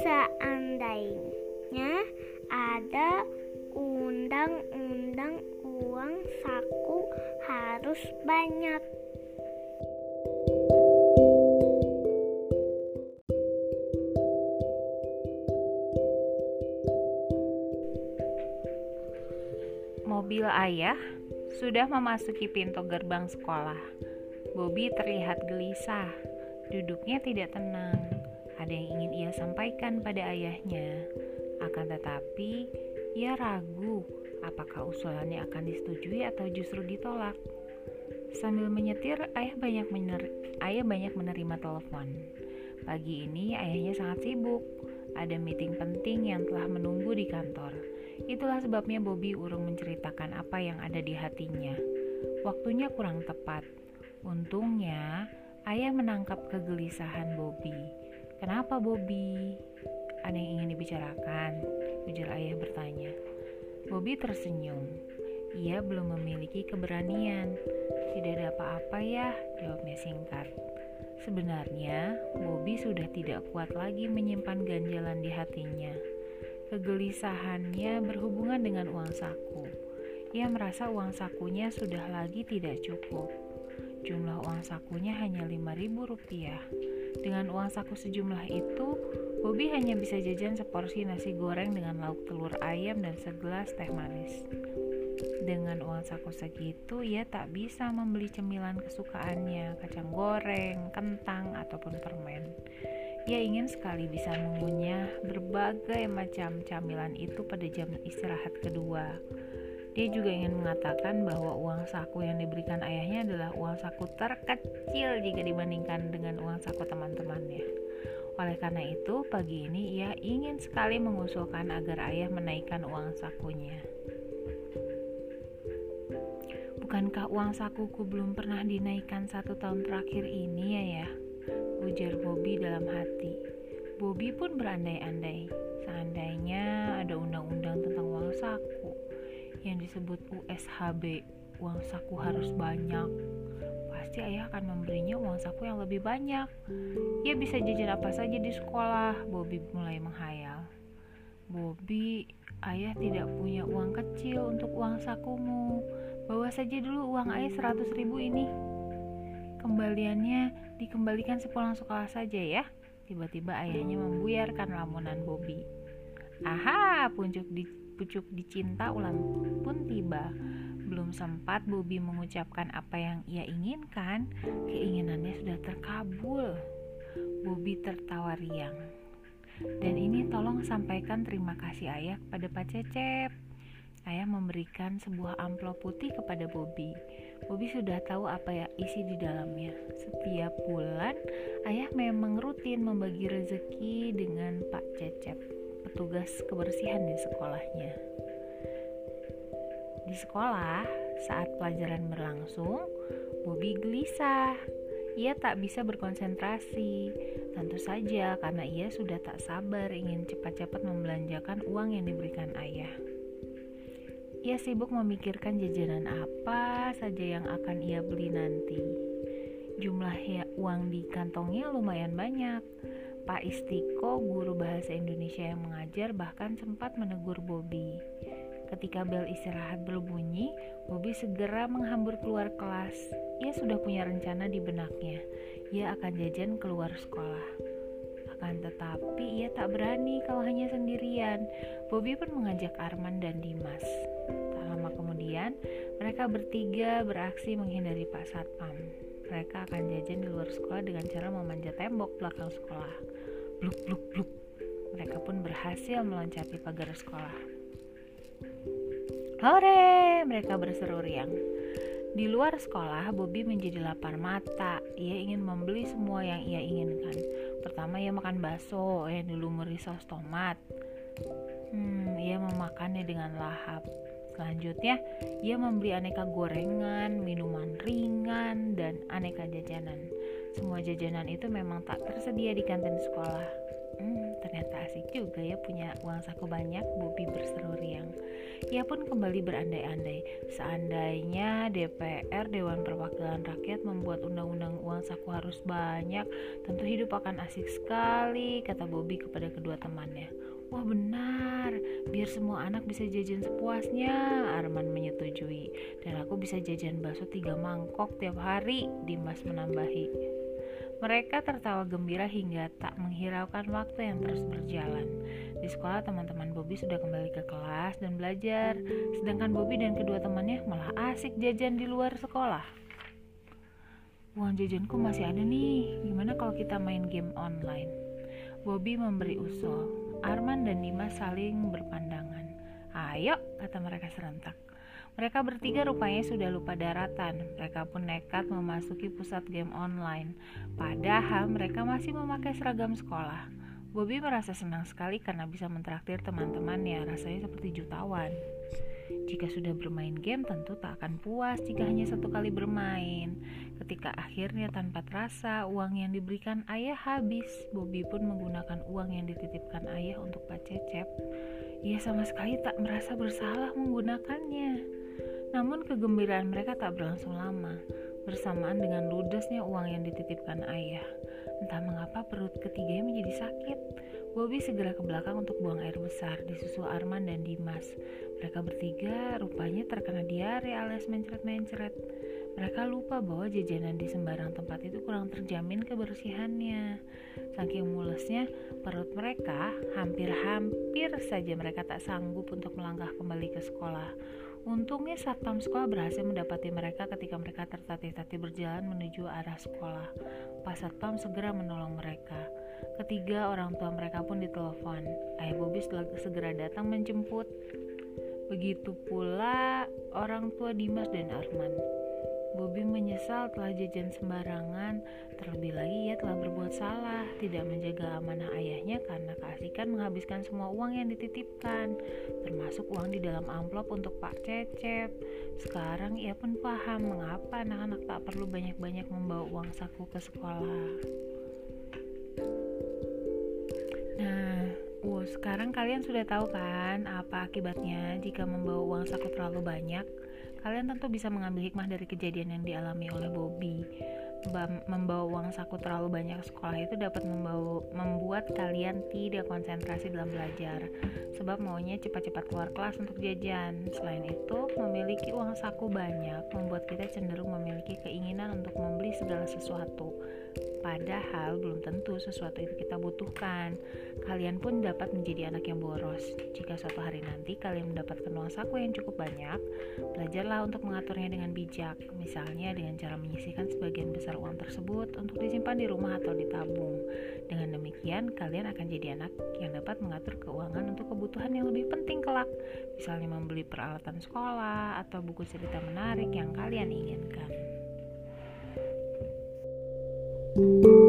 seandainya ada undang-undang uang saku harus banyak. Mobil ayah sudah memasuki pintu gerbang sekolah. Bobby terlihat gelisah. Duduknya tidak tenang. Ada yang ingin ia sampaikan pada ayahnya. Akan tetapi, ia ragu apakah usulannya akan disetujui atau justru ditolak. Sambil menyetir, ayah banyak mener ayah banyak menerima telepon. Pagi ini ayahnya sangat sibuk. Ada meeting penting yang telah menunggu di kantor. Itulah sebabnya Bobby urung menceritakan apa yang ada di hatinya. Waktunya kurang tepat. Untungnya, ayah menangkap kegelisahan Bobby. Kenapa Bobby? Ada yang ingin dibicarakan? Ujar ayah bertanya. Bobby tersenyum. Ia belum memiliki keberanian. Tidak ada apa-apa ya, jawabnya singkat. Sebenarnya, Bobby sudah tidak kuat lagi menyimpan ganjalan di hatinya. Kegelisahannya berhubungan dengan uang saku. Ia merasa uang sakunya sudah lagi tidak cukup. Jumlah uang sakunya hanya 5000 rupiah. Dengan uang saku sejumlah itu, Bobby hanya bisa jajan seporsi nasi goreng dengan lauk telur ayam dan segelas teh manis. Dengan uang saku segitu, ia tak bisa membeli cemilan kesukaannya, kacang goreng, kentang, ataupun permen. Ia ingin sekali bisa mengunyah berbagai macam camilan itu pada jam istirahat kedua. Dia juga ingin mengatakan bahwa uang saku yang diberikan ayahnya adalah uang saku terkecil jika dibandingkan dengan uang saku teman-temannya. Oleh karena itu, pagi ini ia ingin sekali mengusulkan agar ayah menaikkan uang sakunya. Bukankah uang sakuku belum pernah dinaikkan satu tahun terakhir ini ya ya? ujar Bobby dalam hati. Bobby pun berandai-andai, seandainya ada undang-undang tentang uang saku yang disebut USHB, uang saku harus banyak. Pasti ayah akan memberinya uang saku yang lebih banyak. Ia bisa jajan apa saja di sekolah, Bobby mulai menghayal. Bobby, ayah tidak punya uang kecil untuk uang sakumu. Bawa saja dulu uang ayah 100 ribu ini. Kembaliannya dikembalikan sepulang sekolah saja ya. Tiba-tiba ayahnya membuyarkan lamunan Bobby. Aha, puncuk di pucuk dicinta ulang pun tiba. Belum sempat Bobby mengucapkan apa yang ia inginkan, keinginannya sudah terkabul. Bobby tertawa riang. Dan ini tolong sampaikan terima kasih ayah kepada Pak Cecep. Ayah memberikan sebuah amplop putih kepada Bobby. Bobby sudah tahu apa ya isi di dalamnya. Setiap bulan, ayah memang rutin membagi rezeki dengan Pak Cecep, petugas kebersihan di sekolahnya. Di sekolah, saat pelajaran berlangsung, Bobby gelisah. Ia tak bisa berkonsentrasi. Tentu saja karena ia sudah tak sabar ingin cepat-cepat membelanjakan uang yang diberikan ayah. Ia sibuk memikirkan jajanan apa saja yang akan ia beli nanti. Jumlah uang di kantongnya lumayan banyak. Pak Istiko, guru bahasa Indonesia yang mengajar, bahkan sempat menegur Bobby. Ketika bel istirahat berbunyi, Bobby segera menghambur keluar kelas. Ia sudah punya rencana di benaknya. Ia akan jajan keluar sekolah. Akan tetapi ia tak berani kalau hanya sendirian. Bobby pun mengajak Arman dan Dimas. Tak lama kemudian, mereka bertiga beraksi menghindari Pak Satpam. Mereka akan jajan di luar sekolah dengan cara memanjat tembok belakang sekolah. Bluk bluk bluk. Mereka pun berhasil meloncati pagar sekolah. Hore! Mereka berseru riang. Di luar sekolah, Bobby menjadi lapar mata. Ia ingin membeli semua yang ia inginkan. Pertama, ia makan bakso yang dilumuri saus tomat. Hmm, ia memakannya dengan lahap. Selanjutnya, ia membeli aneka gorengan, minuman ringan, dan aneka jajanan. Semua jajanan itu memang tak tersedia di kantin sekolah. Hmm, ternyata asik juga ya punya uang saku banyak, Bobi berseru riang. Ia pun kembali berandai-andai. Seandainya DPR Dewan Perwakilan Rakyat membuat undang-undang uang saku harus banyak, tentu hidup akan asik sekali, kata Bobi kepada kedua temannya. Wah benar, biar semua anak bisa jajan sepuasnya, Arman menyetujui. Dan aku bisa jajan bakso tiga mangkok tiap hari, Dimas menambahi. Mereka tertawa gembira hingga tak menghiraukan waktu yang terus berjalan. Di sekolah teman-teman Bobby sudah kembali ke kelas dan belajar, sedangkan Bobby dan kedua temannya malah asik jajan di luar sekolah. Uang jajanku masih ada nih, gimana kalau kita main game online? Bobby memberi usul. Arman dan Dimas saling berpandangan. Ayo, kata mereka serentak. Mereka bertiga rupanya sudah lupa daratan. Mereka pun nekat memasuki pusat game online. Padahal mereka masih memakai seragam sekolah. Bobby merasa senang sekali karena bisa mentraktir teman-temannya, rasanya seperti jutawan. Jika sudah bermain game, tentu tak akan puas jika hanya satu kali bermain. Ketika akhirnya tanpa terasa uang yang diberikan ayah habis, Bobby pun menggunakan uang yang dititipkan ayah untuk Pak Cecep. Ia sama sekali tak merasa bersalah menggunakannya. Namun kegembiraan mereka tak berlangsung lama, bersamaan dengan ludesnya uang yang dititipkan ayah. Entah mengapa perut ketiganya menjadi sakit. Bobby segera ke belakang untuk buang air besar, disusul Arman dan Dimas. Mereka bertiga rupanya terkena diare alias mencret-mencret. Mereka lupa bahwa jajanan di sembarang tempat itu kurang terjamin kebersihannya. Saking mulesnya perut mereka, hampir-hampir saja mereka tak sanggup untuk melangkah kembali ke sekolah. Untungnya satpam sekolah berhasil mendapati mereka ketika mereka tertatih-tatih berjalan menuju arah sekolah. Pas satpam segera menolong mereka. Ketiga orang tua mereka pun ditelepon. Ayah Bobby segera datang menjemput. Begitu pula orang tua Dimas dan Arman. Bobby menyesal telah jajan sembarangan, terlebih lagi ia telah berbuat salah, tidak menjaga amanah ayahnya karena keasikan menghabiskan semua uang yang dititipkan, termasuk uang di dalam amplop untuk Pak Cecep. Sekarang ia pun paham mengapa anak-anak tak perlu banyak-banyak membawa uang saku ke sekolah. Nah, uh, sekarang kalian sudah tahu kan apa akibatnya jika membawa uang saku terlalu banyak? Kalian tentu bisa mengambil hikmah dari kejadian yang dialami oleh Bobby. Membawa uang saku terlalu banyak sekolah itu dapat membawa, membuat kalian tidak konsentrasi dalam belajar, sebab maunya cepat-cepat keluar kelas untuk jajan. Selain itu, memiliki uang saku banyak membuat kita cenderung memiliki keinginan untuk membeli segala sesuatu Padahal belum tentu sesuatu itu kita butuhkan. Kalian pun dapat menjadi anak yang boros. Jika suatu hari nanti kalian mendapatkan uang saku yang cukup banyak, belajarlah untuk mengaturnya dengan bijak. Misalnya dengan cara menyisihkan sebagian besar uang tersebut untuk disimpan di rumah atau ditabung. Dengan demikian, kalian akan jadi anak yang dapat mengatur keuangan untuk kebutuhan yang lebih penting kelak. Misalnya membeli peralatan sekolah atau buku cerita menarik yang kalian inginkan. Thank you.